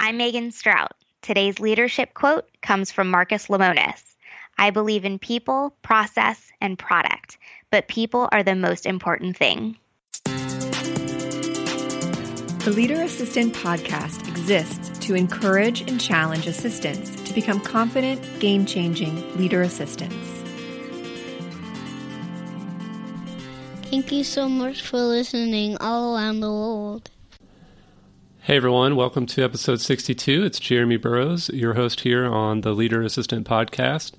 I'm Meagan Strout. Today's leadership quote comes from Marcus Lemonis. I believe in people, process, and product, but people are the most important thing. The Leader Assistant podcast exists to encourage and challenge assistants to become confident, game changing leader assistants. Thank you so much for listening all around the world. Hey everyone, welcome to episode 62. It's Jeremy Burrows, your host here on the Leader Assistant podcast.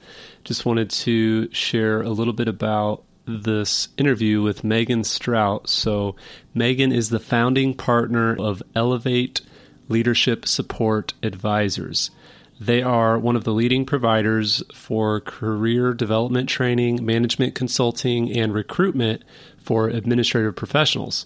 Just wanted to share a little bit about this interview with Meagan Strout. So, Meagan is the founding partner of Elevate Leadership Support Advisors. They are one of the leading providers for career development training, management consulting, and recruitment for administrative professionals.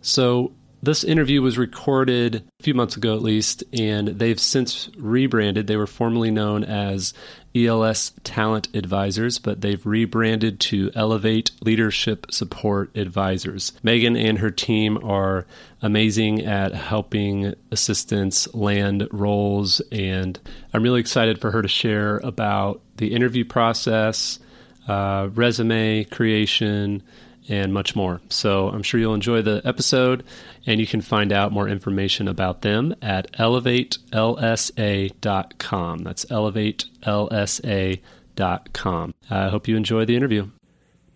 So, this interview was recorded a few months ago at least, and they've since rebranded. They were formerly known as ELS Talent Advisors, but they've rebranded to Elevate Leadership Support Advisors. Meagan and her team are amazing at helping assistants land roles, and I'm really excited for her to share about the interview process, uh, resume creation, and much more. So I'm sure you'll enjoy the episode, and you can find out more information about them at elevatelsa.com. That's elevatelsa.com. I hope you enjoy the interview.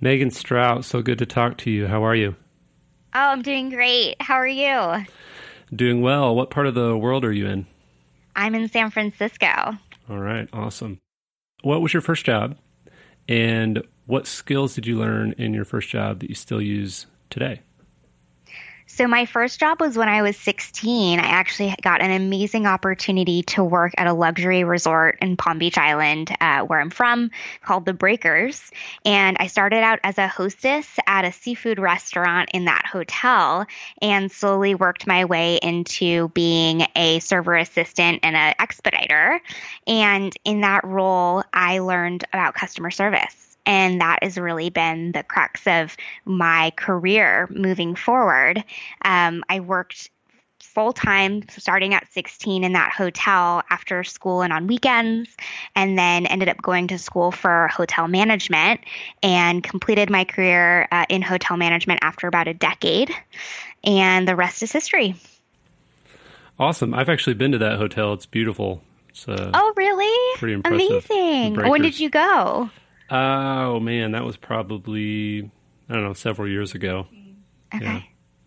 Meagan Strout, so good to talk to you. How are you? Oh, I'm doing great. How are you? Doing well. What part of the world are you in? I'm in San Francisco. All right, awesome. What was your first job? And what skills did you learn in your first job that you still use today? So, my first job was when I was 16. I actually got an amazing opportunity to work at a luxury resort in Palm Beach Island, uh, where I'm from, called The Breakers. And I started out as a hostess at a seafood restaurant in that hotel and slowly worked my way into being a server assistant and an expediter. And in that role, I learned about customer service. And that has really been the crux of my career moving forward. Um, I worked full time starting at 16 in that hotel after school and on weekends, and then ended up going to school for hotel management and completed my career uh, in hotel management after about a decade. And the rest is history. Awesome. I've actually been to that hotel. It's beautiful. It's, uh, oh, really? Pretty impressive. Amazing. When did you go? Oh man, that was probably I don't know several years ago. Okay. Yeah.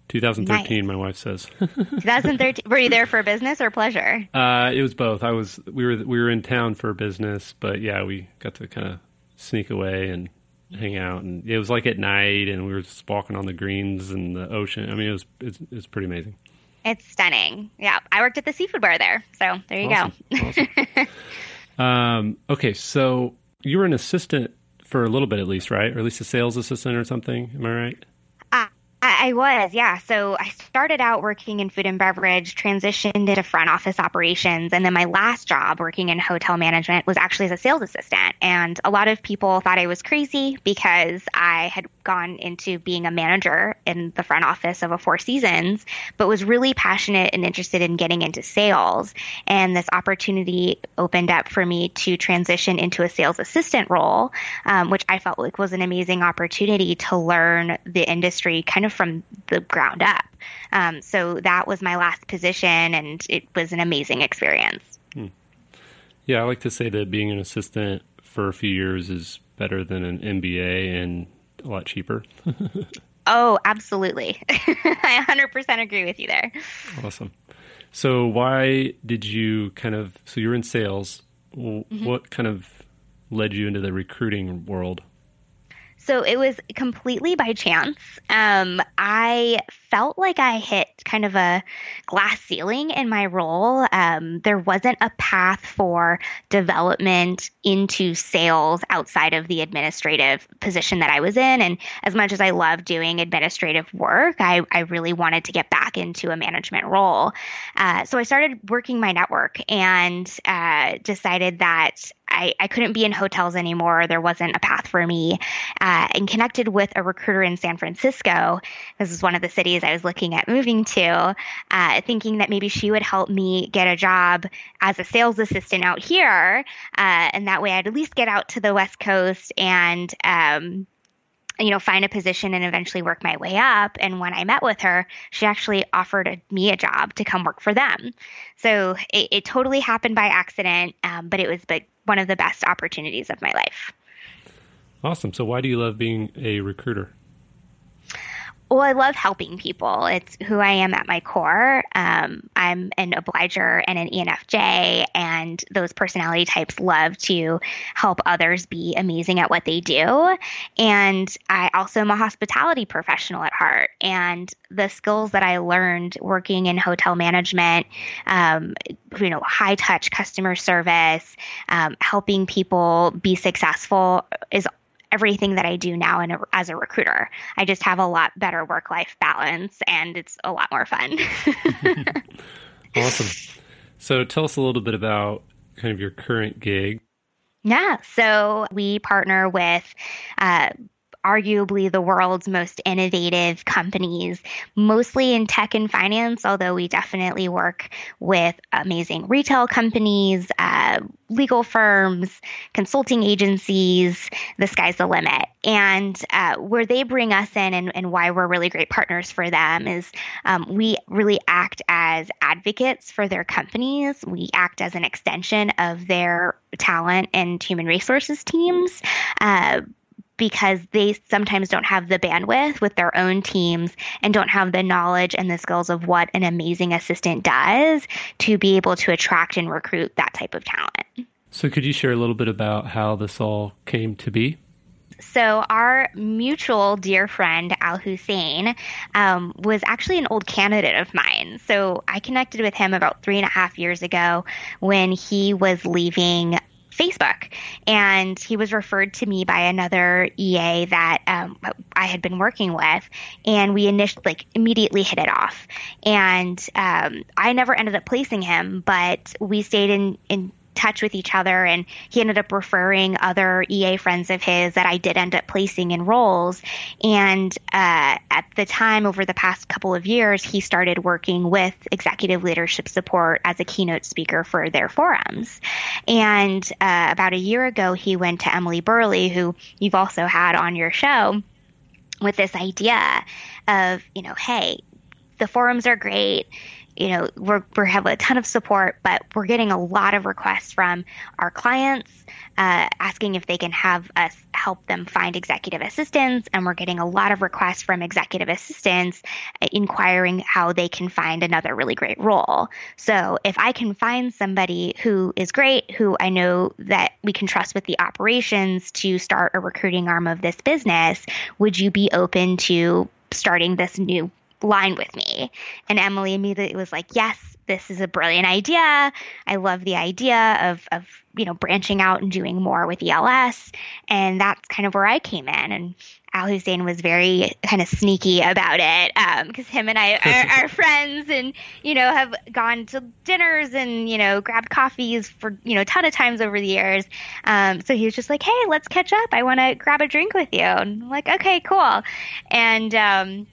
2013, nice. my wife says. 2013. Were you there for business or pleasure? Uh, it was both. I was. We were. We were in town for business, but yeah, we got to kind of sneak away and hang out, and it was like at night, and we were just walking on the greens and the ocean. I mean, it was. It's, it's pretty amazing. It's stunning. Yeah, I worked at the seafood bar there, so there you awesome. go. awesome. Um, okay, so you were an assistant for a little bit at least, right? Or at least a sales assistant or something. Am I right? Uh, I was, yeah. So I started out working in food and beverage, transitioned into front office operations, and then my last job working in hotel management was actually as a sales assistant. And a lot of people thought I was crazy because I had gone into being a manager in the front office of a Four Seasons, but was really passionate and interested in getting into sales. And this opportunity opened up for me to transition into a sales assistant role, um, which I felt like was an amazing opportunity to learn the industry kind of from the ground up. Um, so that was my last position, and it was an amazing experience. Hmm. Yeah, I like to say that being an assistant for a few years is better than an MBA and a lot cheaper. oh, absolutely. I 100% agree with you there. Awesome. So, why did you kind of, so you're in sales. Mm-hmm. What kind of led you into the recruiting world? So it was completely by chance. Um, I felt like I hit kind of a glass ceiling in my role. Um, there wasn't a path for development into sales outside of the administrative position that I was in. And as much as I love doing administrative work, I, I really wanted to get back into a management role. Uh, so I started working my network and uh, decided that I, I couldn't be in hotels anymore. There wasn't a path for me. Uh, and connected with a recruiter in San Francisco. This is one of the cities I was looking at moving to, uh, thinking that maybe she would help me get a job as a sales assistant out here. Uh, and that way I'd at least get out to the West Coast and, um, you know, find a position and eventually work my way up. And when I met with her, she actually offered a, me a job to come work for them. So it, it totally happened by accident, um, but it was but one of the best opportunities of my life. Awesome. So why do you love being a recruiter? Well, I love helping people. It's who I am at my core. Um, I'm an obliger and an ENFJ, and those personality types love to help others be amazing at what they do. And I also am a hospitality professional at heart. And the skills that I learned working in hotel management, um, you know, high touch customer service, um, helping people be successful is everything that I do now in a, as a recruiter. I just have a lot better work life balance and it's a lot more fun. awesome. So tell us a little bit about kind of your current gig. Yeah. So we partner with uh, arguably the world's most innovative companies, mostly in tech and finance, although we definitely work with amazing retail companies, uh, legal firms, consulting agencies. The sky's the limit. And uh, where they bring us in and, and, why we're really great partners for them is um, we really act as advocates for their companies. We act as an extension of their talent and human resources teams. Uh, because they sometimes don't have the bandwidth with their own teams and don't have the knowledge and the skills of what an amazing assistant does to be able to attract and recruit that type of talent. So, could you share a little bit about how this all came to be? So, our mutual dear friend, Al Hussein, um, was actually an old candidate of mine. So, I connected with him about three and a half years ago when he was leaving Facebook. And he was referred to me by another EA that um, I had been working with. And we initially, like, immediately hit it off. And um, I never ended up placing him, but we stayed in, in touch with each other and he ended up referring other EA friends of his that I did end up placing in roles. And uh, at the time, over the past couple of years, he started working with executive leadership support as a keynote speaker for their forums. And uh, about a year ago, he went to Emily Burley, who you've also had on your show, with this idea of, you know, hey, the forums are great you know, we're, we have a ton of support, but we're getting a lot of requests from our clients uh, asking if they can have us help them find executive assistants. And we're getting a lot of requests from executive assistants uh, inquiring how they can find another really great role. So if I can find somebody who is great, who I know that we can trust with the operations to start a recruiting arm of this business, would you be open to starting this new line with me. And Emily immediately was like, yes, this is a brilliant idea. I love the idea of, of, you know, branching out and doing more with ELS. And that's kind of where I came in. And Al Hussein was very kind of sneaky about it because um, him and I are, are, friends and, you know, have gone to dinners and, you know, grabbed coffees for, you know, a ton of times over the years. Um, so he was just like, hey, let's catch up. I want to grab a drink with you. And I'm like, okay, cool. And, um,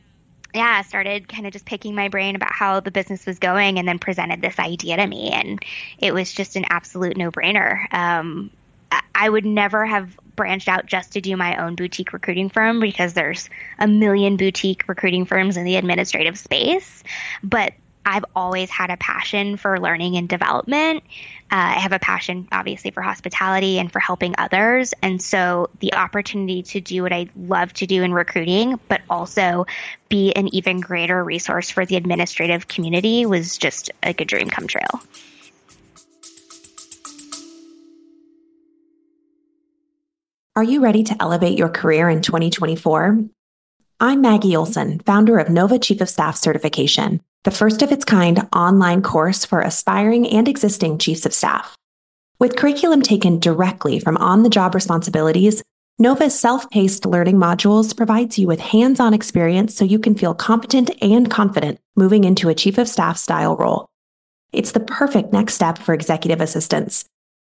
yeah, started kind of just picking my brain about how the business was going and then presented this idea to me. And it was just an absolute no brainer. Um, I would never have branched out just to do my own boutique recruiting firm because there's a million boutique recruiting firms in the administrative space. But I've always had a passion for learning and development. Uh, I have a passion, obviously, for hospitality and for helping others. And so the opportunity to do what I love to do in recruiting, but also be an even greater resource for the administrative community was just like a dream come true. Are you ready to elevate your career in 2024? I'm Maggie Olson, founder of Nova Chief of Staff Certification the first of its kind online course for aspiring and existing chiefs of staff. With curriculum taken directly from on the job responsibilities, Nova's self paced learning modules provides you with hands on experience so you can feel competent and confident moving into a chief of staff style role. It's the perfect next step for executive assistants.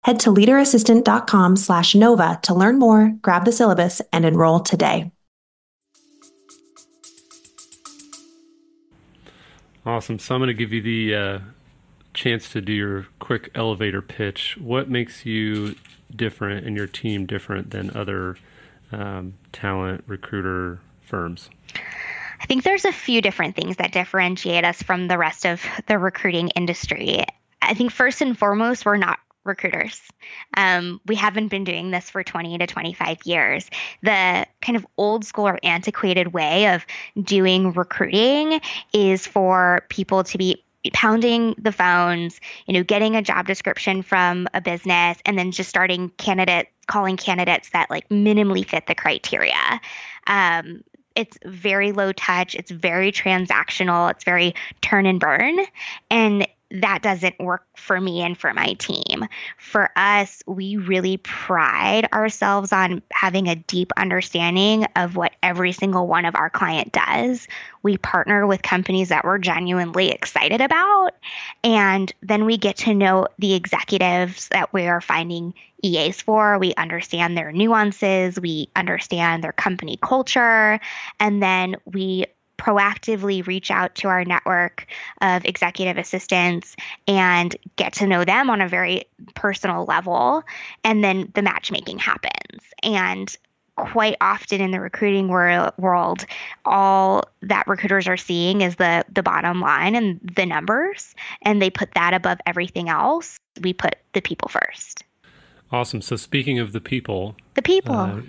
Head to leaderassistant.com slash Nova to learn more, grab the syllabus, and enroll today. Awesome. So I'm going to give you the uh, chance to do your quick elevator pitch. What makes you different and your team different than other um, talent recruiter firms? I think there's a few different things that differentiate us from the rest of the recruiting industry. I think first and foremost, we're not recruiters. Um, we haven't been doing this for 20 to 25 years. The kind of old school or antiquated way of doing recruiting is for people to be pounding the phones, you know, getting a job description from a business and then just starting candidate calling candidates that like minimally fit the criteria. Um, it's very low touch, it's very transactional, it's very turn and burn. And that doesn't work for me and for my team. For us, we really pride ourselves on having a deep understanding of what every single one of our client does. We partner with companies that we're genuinely excited about, and then we get to know the executives that we are finding EAs for. We understand their nuances, we understand their company culture, and then we proactively reach out to our network of executive assistants and get to know them on a very personal level. And then the matchmaking happens. And quite often in the recruiting wor- world, all that recruiters are seeing is the the bottom line and the numbers, and they put that above everything else. We put the people first. Awesome. So speaking of the people, the people, uh,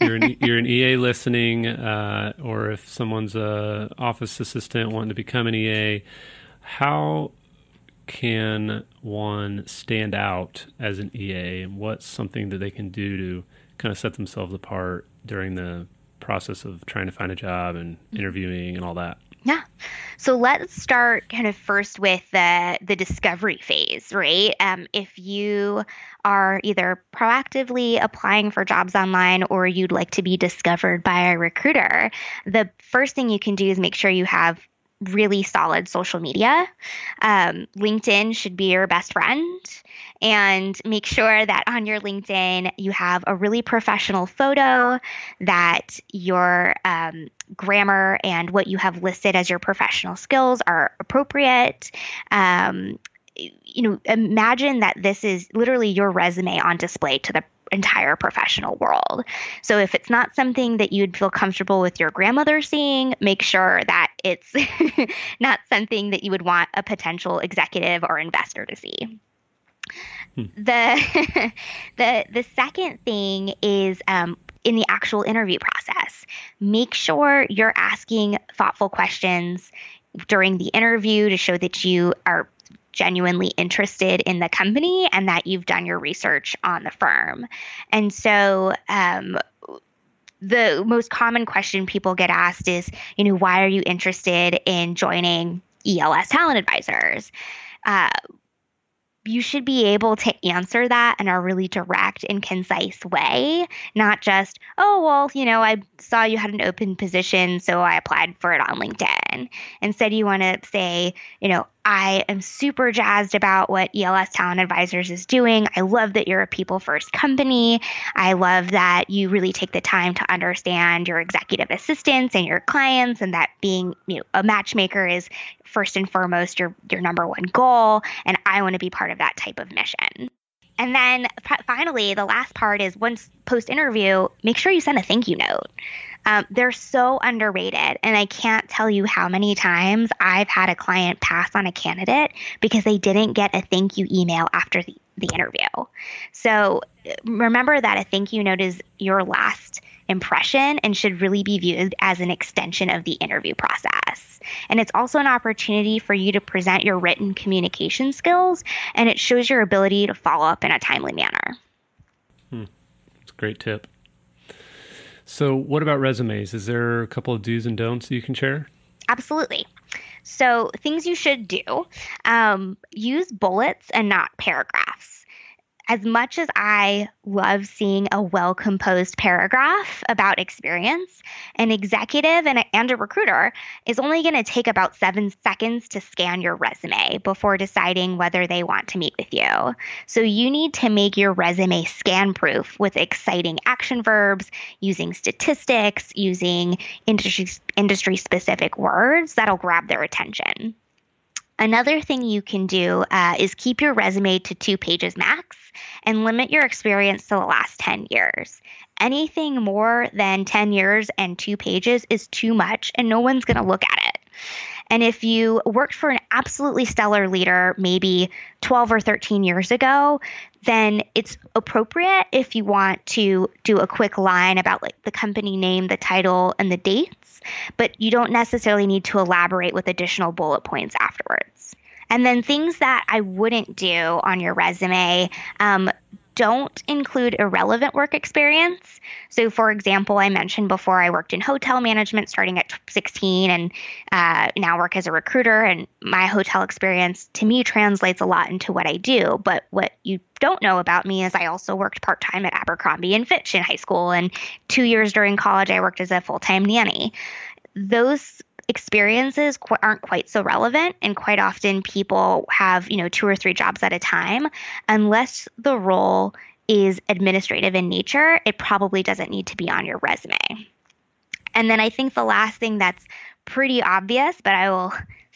you're, an, you're an EA listening, uh, or if someone's a office assistant wanting to become an EA, how can one stand out as an EA, and what's something that they can do to kind of set themselves apart during the process of trying to find a job and interviewing and all that? Yeah. So let's start kind of first with the the discovery phase, right? Um, if you are either proactively applying for jobs online or you'd like to be discovered by a recruiter, the first thing you can do is make sure you have really solid social media. Um, LinkedIn should be your best friend. And make sure that on your LinkedIn you have a really professional photo, that your um, grammar and what you have listed as your professional skills are appropriate. Um, you know, imagine that this is literally your resume on display to the entire professional world. So if it's not something that you'd feel comfortable with your grandmother seeing, make sure that it's not something that you would want a potential executive or investor to see. Hmm. The the the second thing is um, in the actual interview process. Make sure you're asking thoughtful questions during the interview to show that you are genuinely interested in the company and that you've done your research on the firm. And so, um, the most common question people get asked is, you know, why are you interested in joining ELS Talent Advisors? Uh, you should be able to answer that in a really direct and concise way, not just, oh, well, you know, I saw you had an open position, so I applied for it on LinkedIn. Instead, you want to say, you know, I am super jazzed about what ELS Talent Advisors is doing. I love that you're a people first company. I love that you really take the time to understand your executive assistants and your clients, and that being you know, a matchmaker is first and foremost your, your number one goal. And I want to be part of that type of mission. And then finally, the last part is once post interview, make sure you send a thank you note. Um, they're so underrated. And I can't tell you how many times I've had a client pass on a candidate because they didn't get a thank you email after the, the interview. So remember that a thank you note is your last impression and should really be viewed as an extension of the interview process. And it's also an opportunity for you to present your written communication skills, and it shows your ability to follow up in a timely manner. Hmm. That's a great tip. So, what about resumes? Is there a couple of do's and don'ts you can share? Absolutely. So, things you should do um, use bullets and not paragraphs as much as I love seeing a well composed paragraph about experience, an executive and a, and a recruiter is only going to take about seven seconds to scan your resume before deciding whether they want to meet with you. So you need to make your resume scan proof with exciting action verbs, using statistics, using industry, industry specific words that'll grab their attention. Another thing you can do uh, is keep your resume to two pages max and limit your experience to the last 10 years. Anything more than 10 years and two pages is too much, and no one's going to look at it. And if you worked for an absolutely stellar leader maybe 12 or 13 years ago, then it's appropriate if you want to do a quick line about like the company name, the title, and the but you don't necessarily need to elaborate with additional bullet points afterwards. And then things that I wouldn't do on your resume, um, don't include irrelevant work experience. So, for example, I mentioned before I worked in hotel management starting at 16 and uh, now work as a recruiter. And my hotel experience to me translates a lot into what I do. But what you don't know about me is I also worked part time at Abercrombie and Fitch in high school. And two years during college, I worked as a full time nanny. Those experiences qu- aren't quite so relevant and quite often people have you know two or three jobs at a time. Unless the role is administrative in nature it probably doesn't need to be on your resume. And then i think the last thing that's pretty obvious but i will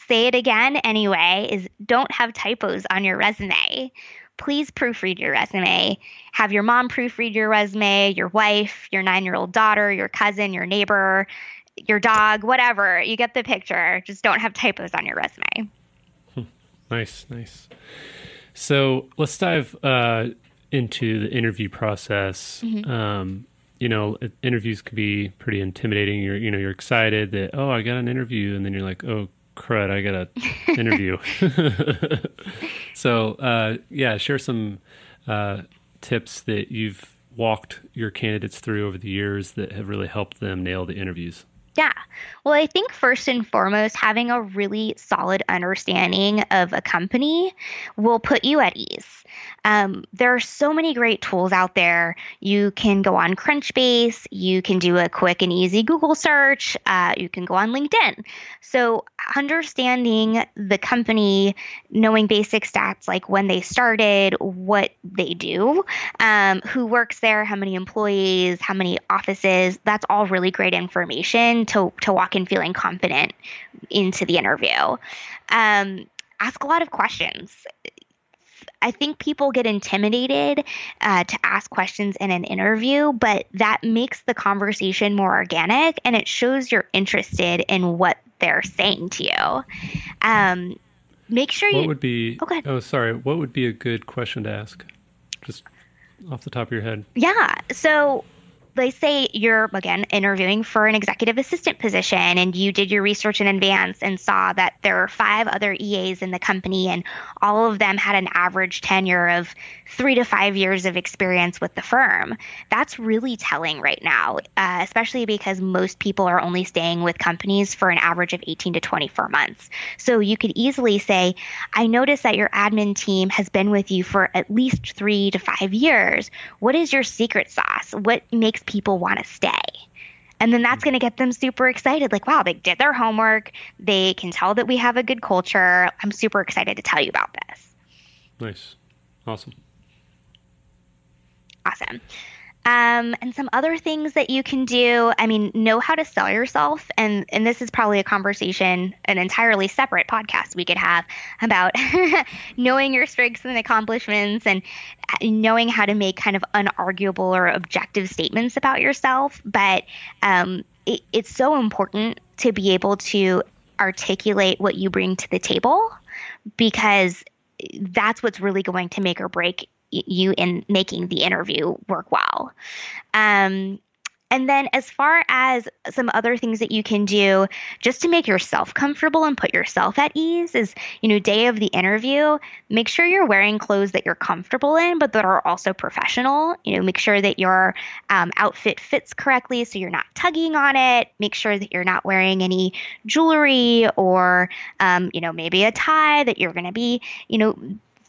say it again anyway is don't have typos on your resume. Please proofread your resume. Have your mom proofread your resume, your wife, your nine year old daughter, your cousin, your neighbor, your dog, whatever. You get the picture. Just don't have typos on your resume. Nice, nice. So let's dive uh, into the interview process. Mm-hmm. Um, you know, interviews can be pretty intimidating. You're, you know, you're excited that oh, I got an interview, and then you're like, oh crud, I got an interview. so uh, yeah, share some uh, tips that you've walked your candidates through over the years that have really helped them nail the interviews. Yeah. Well, I think first and foremost, having a really solid understanding of a company will put you at ease. Um, there are so many great tools out there. You can go on Crunchbase, you can do a quick and easy Google search, uh, you can go on LinkedIn. So, understanding the company, knowing basic stats like when they started, what they do, um, who works there, how many employees, how many offices, that's all really great information to, to walk in feeling confident into the interview. Um, ask a lot of questions. I think people get intimidated uh, to ask questions in an interview, but that makes the conversation more organic and it shows you're interested in what they're saying to you. Um, make sure what you. would be? Oh, oh, sorry. What would be a good question to ask? Just off the top of your head. Yeah. So they say you're again interviewing for an executive assistant position and you did your research in advance and saw that there are five other EAs in the company and all of them had an average tenure of three to five years of experience with the firm. That's really telling right now, uh, especially because most people are only staying with companies for an average of 18 to 24 months. So you could easily say, I noticed that your admin team has been with you for at least three to five years. What is your secret sauce? What makes people want to stay. And then that's mm. going to get them super excited. Like, wow, they did their homework. They can tell that we have a good culture. I'm super excited to tell you about this. Nice. Awesome. Awesome. Um, and some other things that you can do. I mean, know how to sell yourself, and and this is probably a conversation, an entirely separate podcast we could have about knowing your strengths and accomplishments, and knowing how to make kind of unarguable or objective statements about yourself. But um, it, it's so important to be able to articulate what you bring to the table because that's what's really going to make or break you in making the interview work well. Um, and then, as far as some other things that you can do just to make yourself comfortable and put yourself at ease is, you know, day of the interview, make sure you're wearing clothes that you're comfortable in, but that are also professional. You know, make sure that your um, outfit fits correctly so you're not tugging on it. Make sure that you're not wearing any jewelry or, um, you know, maybe a tie that you're going to be, you know,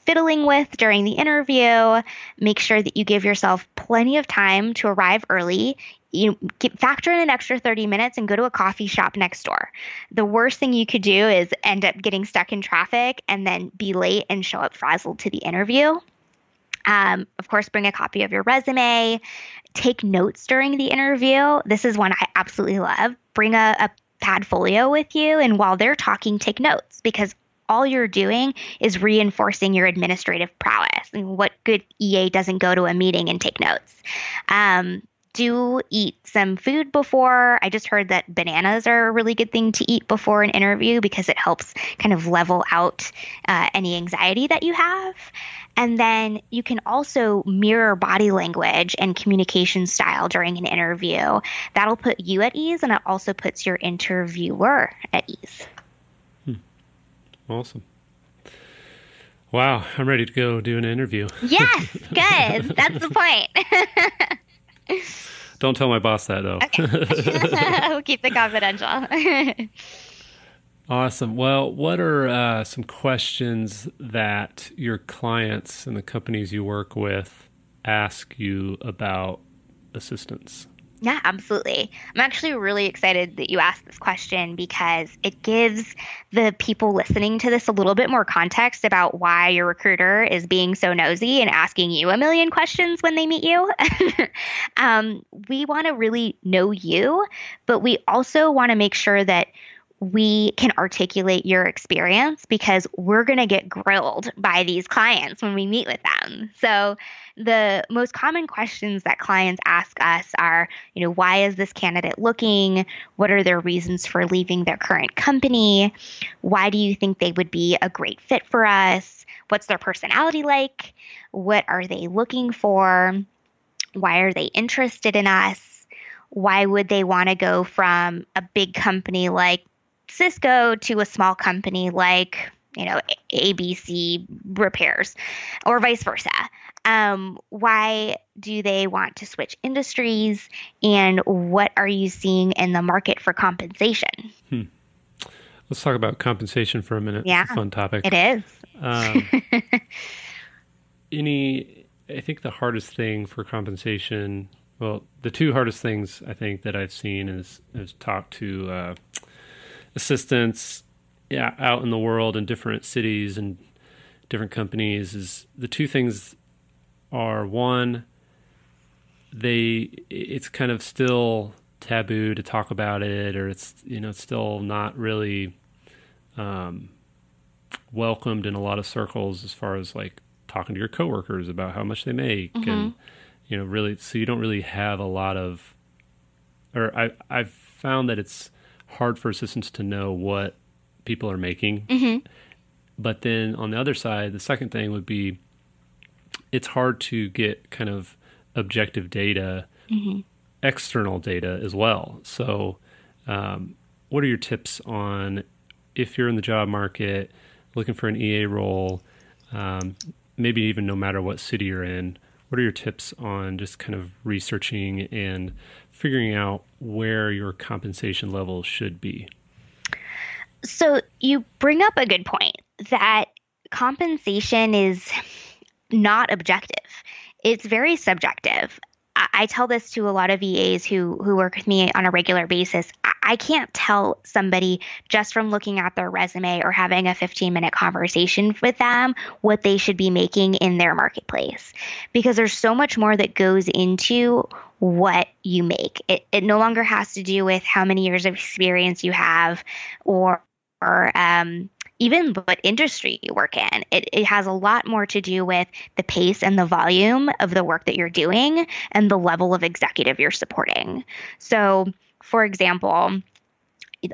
fiddling with during the interview. Make sure that you give yourself plenty of time to arrive early. You get, factor in an extra 30 minutes and go to a coffee shop next door. The worst thing you could do is end up getting stuck in traffic and then be late and show up frazzled to the interview. Um, of course, bring a copy of your resume. Take notes during the interview. This is one I absolutely love. Bring a, a Padfolio with you, and while they're talking, take notes because all you're doing is reinforcing your administrative prowess. What good EA doesn't go to a meeting and take notes? Um, do eat some food before. I just heard that bananas are a really good thing to eat before an interview because it helps kind of level out uh, any anxiety that you have. And then you can also mirror body language and communication style during an interview. That'll put you at ease and it also puts your interviewer at ease. Awesome. Wow, I'm ready to go do an interview. Yes, good. That's the point. Don't tell my boss that though. Okay. we'll keep it confidential. awesome. Well, what are uh, some questions that your clients and the companies you work with ask you about assistants? Yeah, absolutely. I'm actually really excited that you asked this question because it gives the people listening to this a little bit more context about why your recruiter is being so nosy and asking you a million questions when they meet you. um, we want to really know you, but we also want to make sure that we can articulate your experience because we're going to get grilled by these clients when we meet with them. So, the most common questions that clients ask us are, you know, why is this candidate looking? What are their reasons for leaving their current company? Why do you think they would be a great fit for us? What's their personality like? What are they looking for? Why are they interested in us? Why would they want to go from a big company like Cisco to a small company like, you know, ABC repairs or vice versa? Um, why do they want to switch industries? And what are you seeing in the market for compensation? Hmm. Let's talk about compensation for a minute. Yeah. It's a fun topic. It is. Um, any, I think the hardest thing for compensation, well, the two hardest things I think that I've seen is, is talk to uh, assistants yeah, out in the world in different cities and different companies is the two things are one, they it's kind of still taboo to talk about it, or it's you know it's still not really um, welcomed in a lot of circles as far as like talking to your coworkers about how much they make mm-hmm. and you know really so you don't really have a lot of or I I've found that it's hard for assistants to know what people are making. Mm-hmm. But then on the other side, the second thing would be it's hard to get kind of objective data, mm-hmm. external data as well. So, um, what are your tips on if you're in the job market looking for an EA role, um, maybe even no matter what city you're in? What are your tips on just kind of researching and figuring out where your compensation level should be? So, you bring up a good point that compensation is not objective. It's very subjective. I, I tell this to a lot of VAs who who work with me on a regular basis. I, I can't tell somebody just from looking at their resume or having a 15 minute conversation with them what they should be making in their marketplace because there's so much more that goes into what you make. It, it no longer has to do with how many years of experience you have or, or um, even what industry you work in. It, it has a lot more to do with the pace and the volume of the work that you're doing and the level of executive you're supporting. So, for example,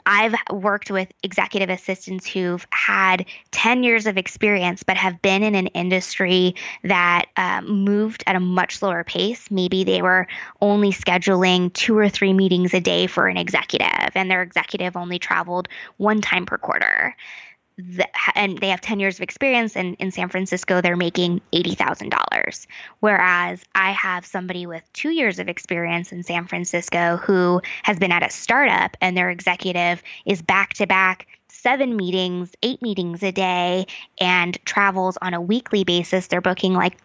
I've worked with executive assistants who've had 10 years of experience, but have been in an industry that um, moved at a much slower pace. Maybe they were only scheduling two or three meetings a day for an executive, and their executive only traveled one time per quarter the, and they have 10 years of experience and in San Francisco they're making $80,000 whereas I have somebody with 2 years of experience in San Francisco who has been at a startup and their executive is back to back 7 meetings, 8 meetings a day and travels on a weekly basis they're booking like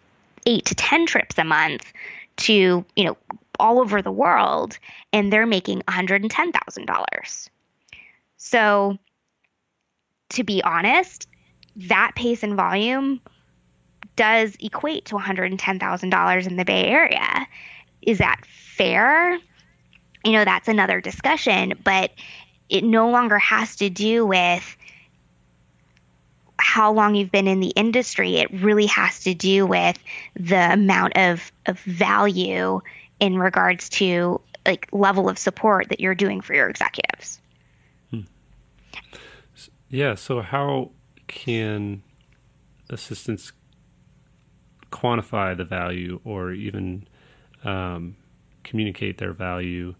8 to 10 trips a month to, you know, all over the world and they're making $110,000. So to be honest, that pace and volume does equate to $110,000 in the Bay Area. Is that fair? You know, that's another discussion, but it no longer has to do with how long you've been in the industry. It really has to do with the amount of, of value in regards to like level of support that you're doing for your executives. Yeah. So how can assistants quantify the value or even um, communicate their value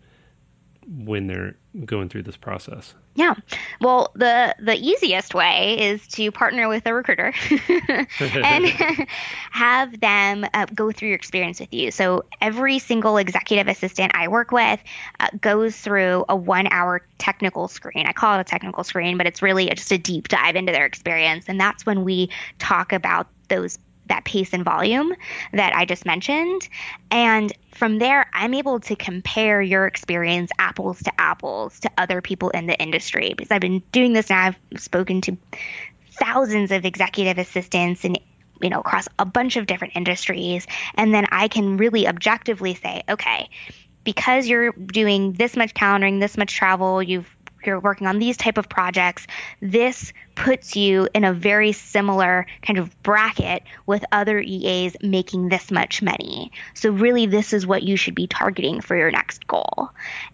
when they're going through this process? Yeah. Well, the the easiest way is to partner with a recruiter and have them uh, go through your experience with you. So every single executive assistant I work with uh, goes through a 1-hour technical screen. I call it a technical screen, but it's really just a deep dive into their experience and that's when we talk about those that pace and volume that I just mentioned. And from there, I'm able to compare your experience apples to apples to other people in the industry because I've been doing this now. I've spoken to thousands of executive assistants and you know across a bunch of different industries and then I can really objectively say okay because you're doing this much calendaring this much travel you've you're working on these type of projects, this puts you in a very similar kind of bracket with other EAs making this much money. So really this is what you should be targeting for your next goal.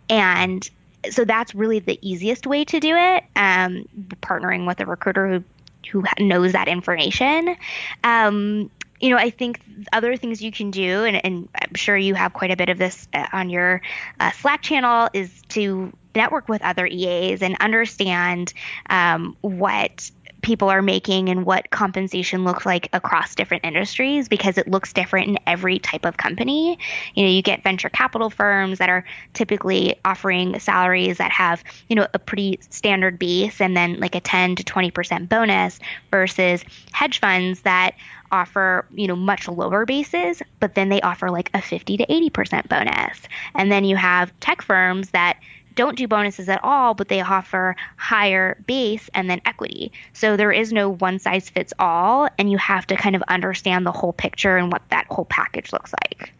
And so that's really the easiest way to do it. Um, partnering with a recruiter who who knows that information. Um, you know, I think other things you can do, and, and, I'm sure you have quite a bit of this uh, on your uh, Slack channel, is to network with other EAs and understand um, what people are making and what compensation looks like across different industries because it looks different in every type of company. You know, you get venture capital firms that are typically offering salaries that have, you know, a pretty standard base and then like a 10 to 20% bonus versus hedge funds that offer, you know, much lower bases, but then they offer like a 50 to 80% bonus. And then you have tech firms that don't do bonuses at all, but they offer higher base and then equity. So there is no one size fits all, and you have to kind of understand the whole picture and what that whole package looks like.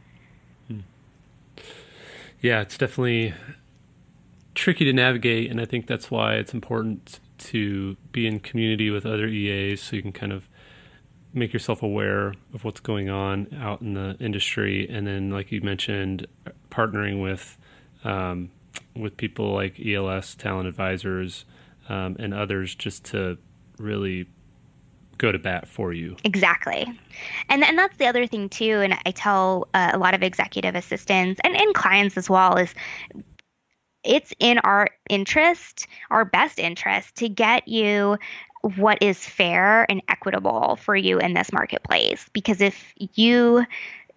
Hmm. Yeah, it's definitely tricky to navigate, and I think that's why it's important to be in community with other EAs so you can kind of make yourself aware of what's going on out in the industry, and then, like you mentioned, partnering with um, with people like ELS talent advisors um, and others just to really go to bat for you. Exactly. And and that's the other thing too and I tell uh, a lot of executive assistants and, and clients as well is it's in our interest, our best interest to get you what is fair and equitable for you in this marketplace because if you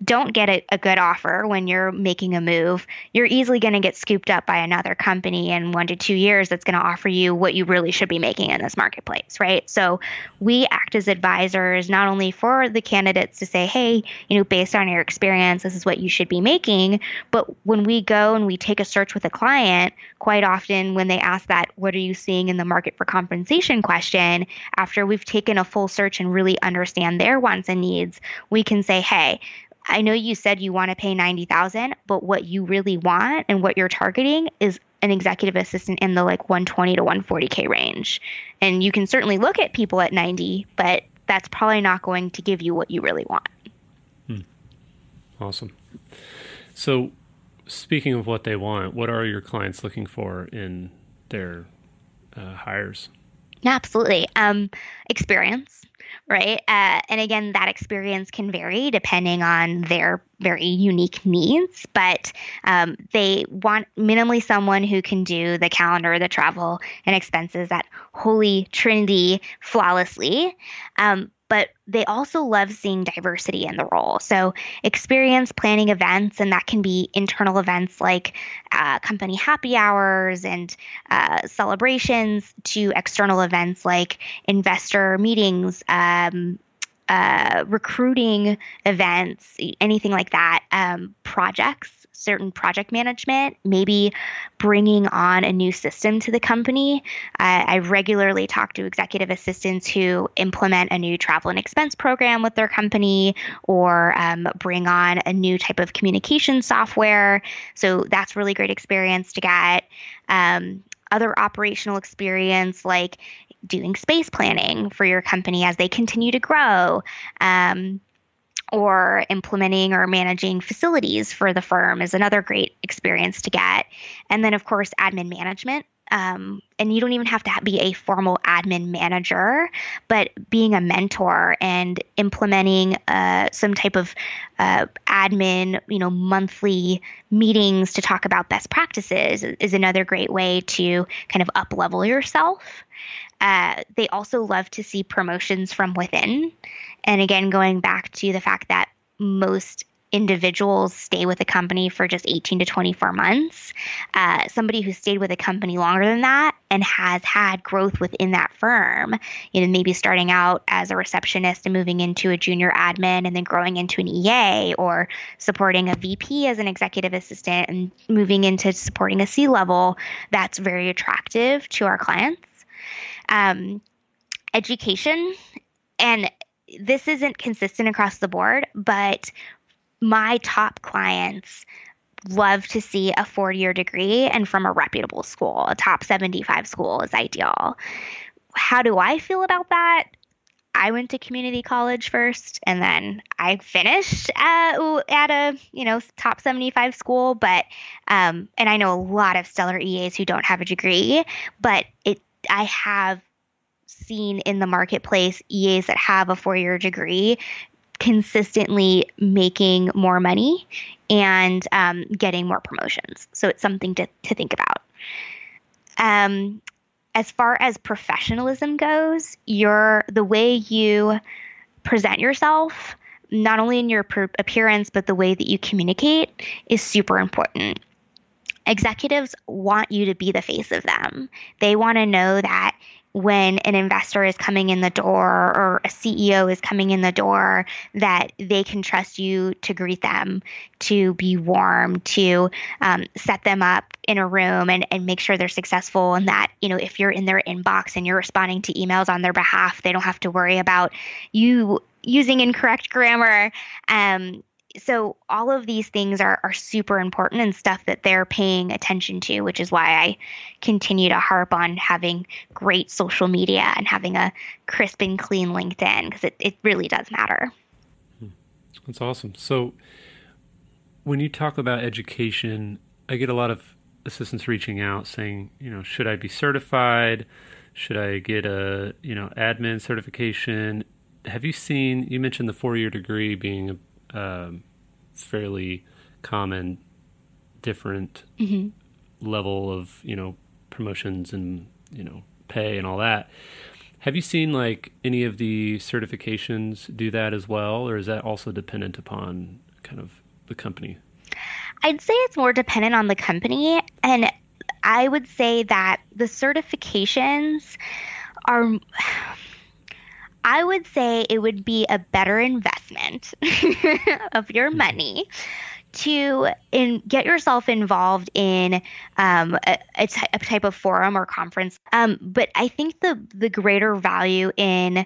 don't get a, a, good offer when you're making a move, you're easily going to get scooped up by another company in one to two years that's going to offer you what you really should be making in this marketplace, right? So we act as advisors not only for the candidates to say, hey, you know, based on your experience, this is what you should be making, but when we go and we take a search with a client, quite often when they ask that, what are you seeing in the market for compensation question, after we've taken a full search and really understand their wants and needs, we can say, hey, I know you said you want to pay 90,000, but what you really want and what you're targeting is an executive assistant in the like 120 to 140k range. And you can certainly look at people at 90, but that's probably not going to give you what you really want. Hmm. Awesome. So, speaking of what they want, what are your clients looking for in their uh, hires? Absolutely. Um, experience right? Uh, and again, that experience can vary depending on their very unique needs, but um, they want minimally someone who can do the calendar, the travel, and expenses that holy trinity flawlessly. Um, but they also love seeing diversity in the role. So, experience planning events, and that can be internal events like uh, company happy hours and uh, celebrations, to external events like investor meetings, um, uh, recruiting events, anything like that, um, projects certain project management, maybe bringing on a new system to the company. I regularly talk to executive assistants who implement a new travel and expense program with their company or um, bring on a new type of communication software. So that's really great experience to get. Um, other operational experience like doing space planning for your company as they continue to grow. Um, or implementing or managing facilities for the firm is another great experience to get. And then, of course, admin management. Um, and you don't even have to be a formal admin manager, but being a mentor and implementing uh, some type of uh, admin, you know, monthly meetings to talk about best practices is another great way to kind of up level yourself. Uh, they also love to see promotions from within. And again, going back to the fact that most individuals stay with a company for just 18 to 24 months. Uh, somebody who stayed with a company longer than that and has had growth within that firm, you know, maybe starting out as a receptionist and moving into a junior admin and then growing into an EA or supporting a VP as an executive assistant and moving into supporting a C level, that's very attractive to our clients. Um, education and this isn't consistent across the board, but my top clients love to see a four year degree and from a reputable school. A top 75 school is ideal. How do I feel about that? I went to community college first and then I finished at, at a, you know, top 75 school, but um and I know a lot of stellar EAs who don't have a degree, but it I have seen in the marketplace EAs that have a four year degree consistently making more money and um, getting more promotions. So it's something to, to think about. Um, as far as professionalism goes, your the way you present yourself, not only in your per- appearance but the way that you communicate, is super important. Executives want you to be the face of them. They want to know that when an investor is coming in the door or a CEO is coming in the door that they can trust you to greet them, to be warm, to um, set them up in a room and, and make sure they're successful. And that, you know, if you're in their inbox and you're responding to emails on their behalf, they don't have to worry about you using incorrect grammar. Um, so all of these things are, are super important and stuff that they're paying attention to which is why i continue to harp on having great social media and having a crisp and clean linkedin because it, it really does matter. Hmm. That's awesome. So when you talk about education i get a lot of assistants reaching out saying you know should i be certified? Should i get a you know admin certification? Have you seen you mentioned the four year degree being a um, fairly common, different mm-hmm. level of you know promotions and you know pay and all that. Have you seen like any of the certifications do that as well, or is that also dependent upon kind of the company? I'd say it's more dependent on the company, and I would say that the certifications are I would say it would be a better investment of your mm-hmm. money to in, get yourself involved in um, a, a, t- a type of forum or conference. Um, but I think the the greater value in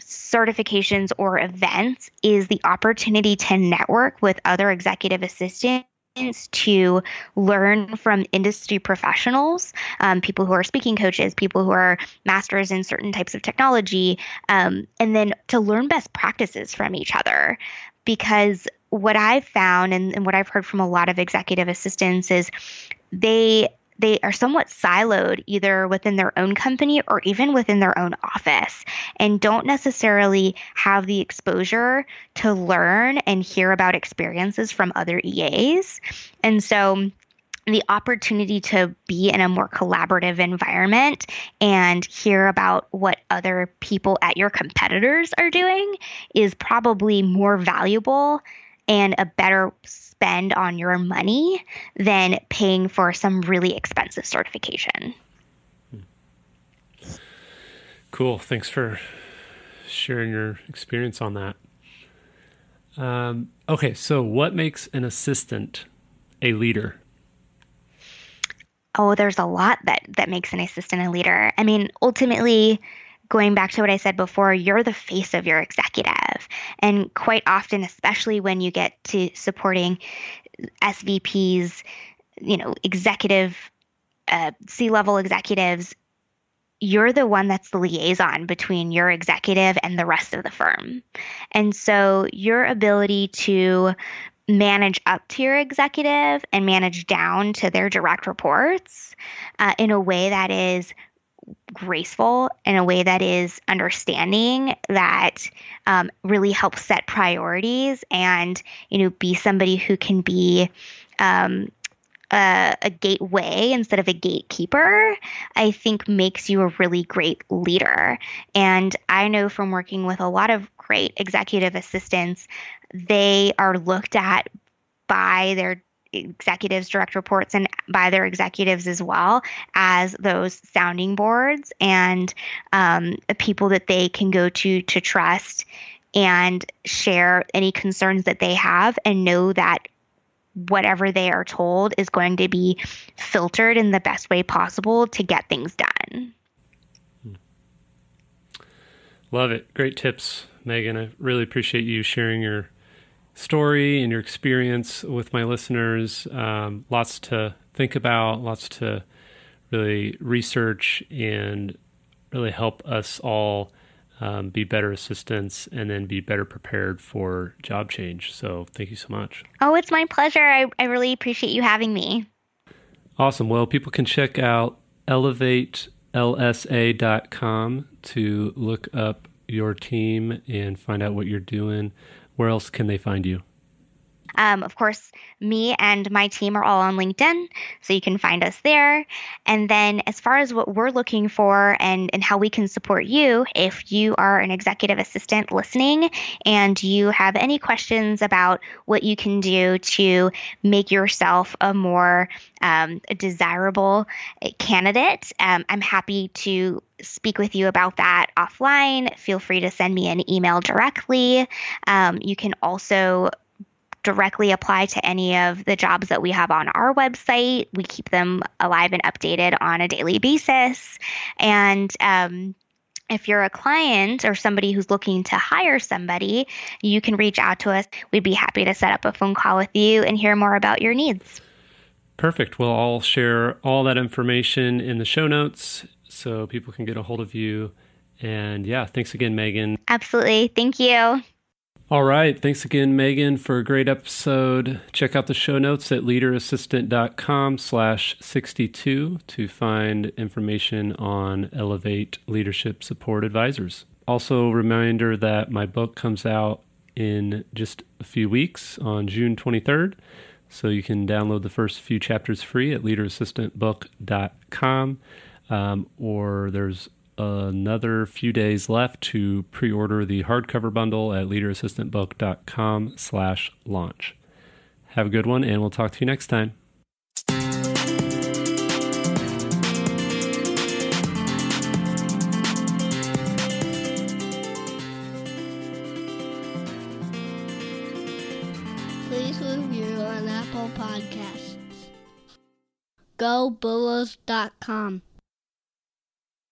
certifications or events is the opportunity to network with other executive assistants to learn from industry professionals, um, people who are speaking coaches, people who are masters in certain types of technology, um, and then to learn best practices from each other. Because what I've found and, and what I've heard from a lot of executive assistants is they they are somewhat siloed either within their own company or even within their own office and don't necessarily have the exposure to learn and hear about experiences from other EAs. And so the opportunity to be in a more collaborative environment and hear about what other people at your competitors are doing is probably more valuable and a better spend on your money than paying for some really expensive certification. Cool. Thanks for sharing your experience on that. Um, okay, so what makes an assistant a leader? Oh, there's a lot that that makes an assistant a leader. I mean, ultimately, going back to what I said before, you're the face of your executive. And quite often, especially when you get to supporting SVPs, you know, executive uh, C level executives, you're the one that's the liaison between your executive and the rest of the firm. And so your ability to manage up to your executive and manage down to their direct reports uh, in a way that is graceful in a way that is understanding that um, really helps set priorities and you know be somebody who can be um, a, a, gateway instead of a gatekeeper, I think makes you a really great leader. And I know from working with a lot of great executive assistants, they are looked at by their executives, direct reports, and by their executives as well as those sounding boards and um, people that they can go to to trust and share any concerns that they have and know that whatever they are told is going to be filtered in the best way possible to get things done. Love it. Great tips, Meagan. I really appreciate you sharing your story and your experience with my listeners. Um, lots to think about, lots to really research, and really help us all um, be better assistants and then be better prepared for job change. So, thank you so much. Oh, it's my pleasure. I, I really appreciate you having me. Awesome. Well, people can check out elevatelsa.com to look up your team and find out what you're doing where else can they find you? Um, of course, me and my team are all on LinkedIn, so you can find us there. And then, as far as what we're looking for and, and how we can support you, if you are an executive assistant listening and you have any questions about what you can do to make yourself a more um, desirable candidate, um, I'm happy to speak with you about that offline. Feel free to send me an email directly. Um, you can also directly apply to any of the jobs that we have on our website. We keep them alive and updated on a daily basis. And um, if you're a client or somebody who's looking to hire somebody, you can reach out to us. We'd be happy to set up a phone call with you and hear more about your needs. Perfect. Well, I'll share all that information in the show notes so people can get a hold of you. And yeah, thanks again, Meagan. Absolutely. Thank you. All right. Thanks again, Meagan, for a great episode. Check out the show notes at leaderassistant.com slash 62 to find information on Elevate Leadership Support Advisors. Also, a reminder that my book comes out in just a few weeks on June 23rd. So you can download the first few chapters free at leaderassistantbook.com. Um, or there's another few days left to pre-order the hardcover bundle at leaderassistantbook.com slash launch. Have a good one, and we'll talk to you next time. Please review on Apple Podcasts.